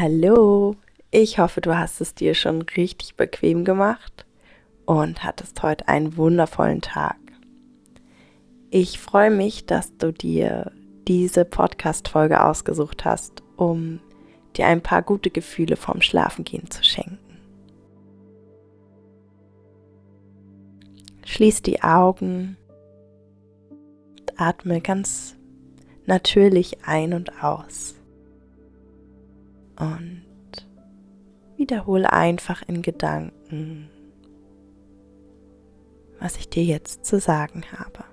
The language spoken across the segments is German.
Hallo, ich hoffe, du hast es dir schon richtig bequem gemacht und hattest heute einen wundervollen Tag. Ich freue mich, dass du dir diese Podcast-Folge ausgesucht hast, um dir ein paar gute Gefühle vorm Schlafengehen zu schenken. Schließ die Augen und atme ganz natürlich ein und aus und wiederhole einfach in Gedanken, was ich dir jetzt zu sagen habe.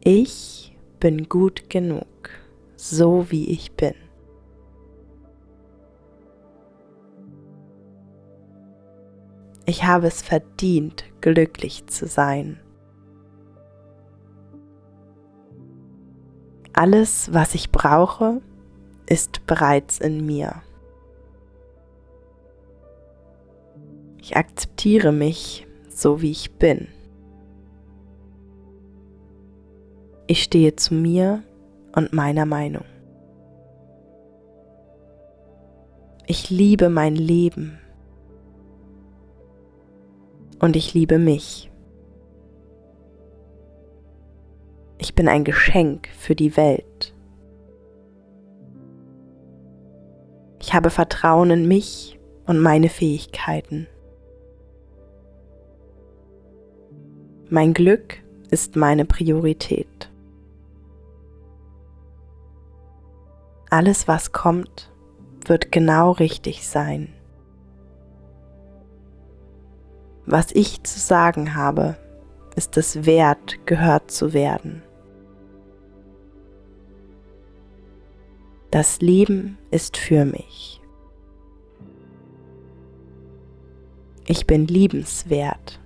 Ich bin gut genug, so wie ich bin. Ich habe es verdient, glücklich zu sein. Alles, was ich brauche, ist bereits in mir. Ich akzeptiere mich so, wie ich bin. Ich stehe zu mir und meiner Meinung. Ich liebe mein Leben und ich liebe mich. Ich bin ein Geschenk für die Welt. Ich habe Vertrauen in mich und meine Fähigkeiten. Mein Glück ist meine Priorität. Alles, was kommt, wird genau richtig sein. Was ich zu sagen habe, ist es wert, gehört zu werden. Das Leben ist für mich. Ich bin liebenswert.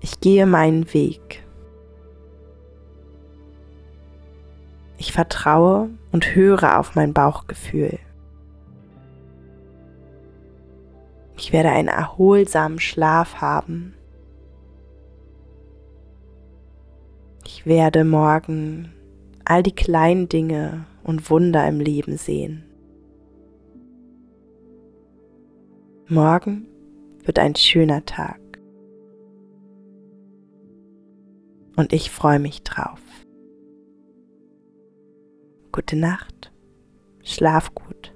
Ich gehe meinen Weg. Ich vertraue und höre auf mein Bauchgefühl. Ich werde einen erholsamen Schlaf haben. Ich werde morgen all die kleinen Dinge und Wunder im Leben sehen. Morgen wird ein schöner Tag. Und ich freue mich drauf. Gute Nacht, schlaf gut.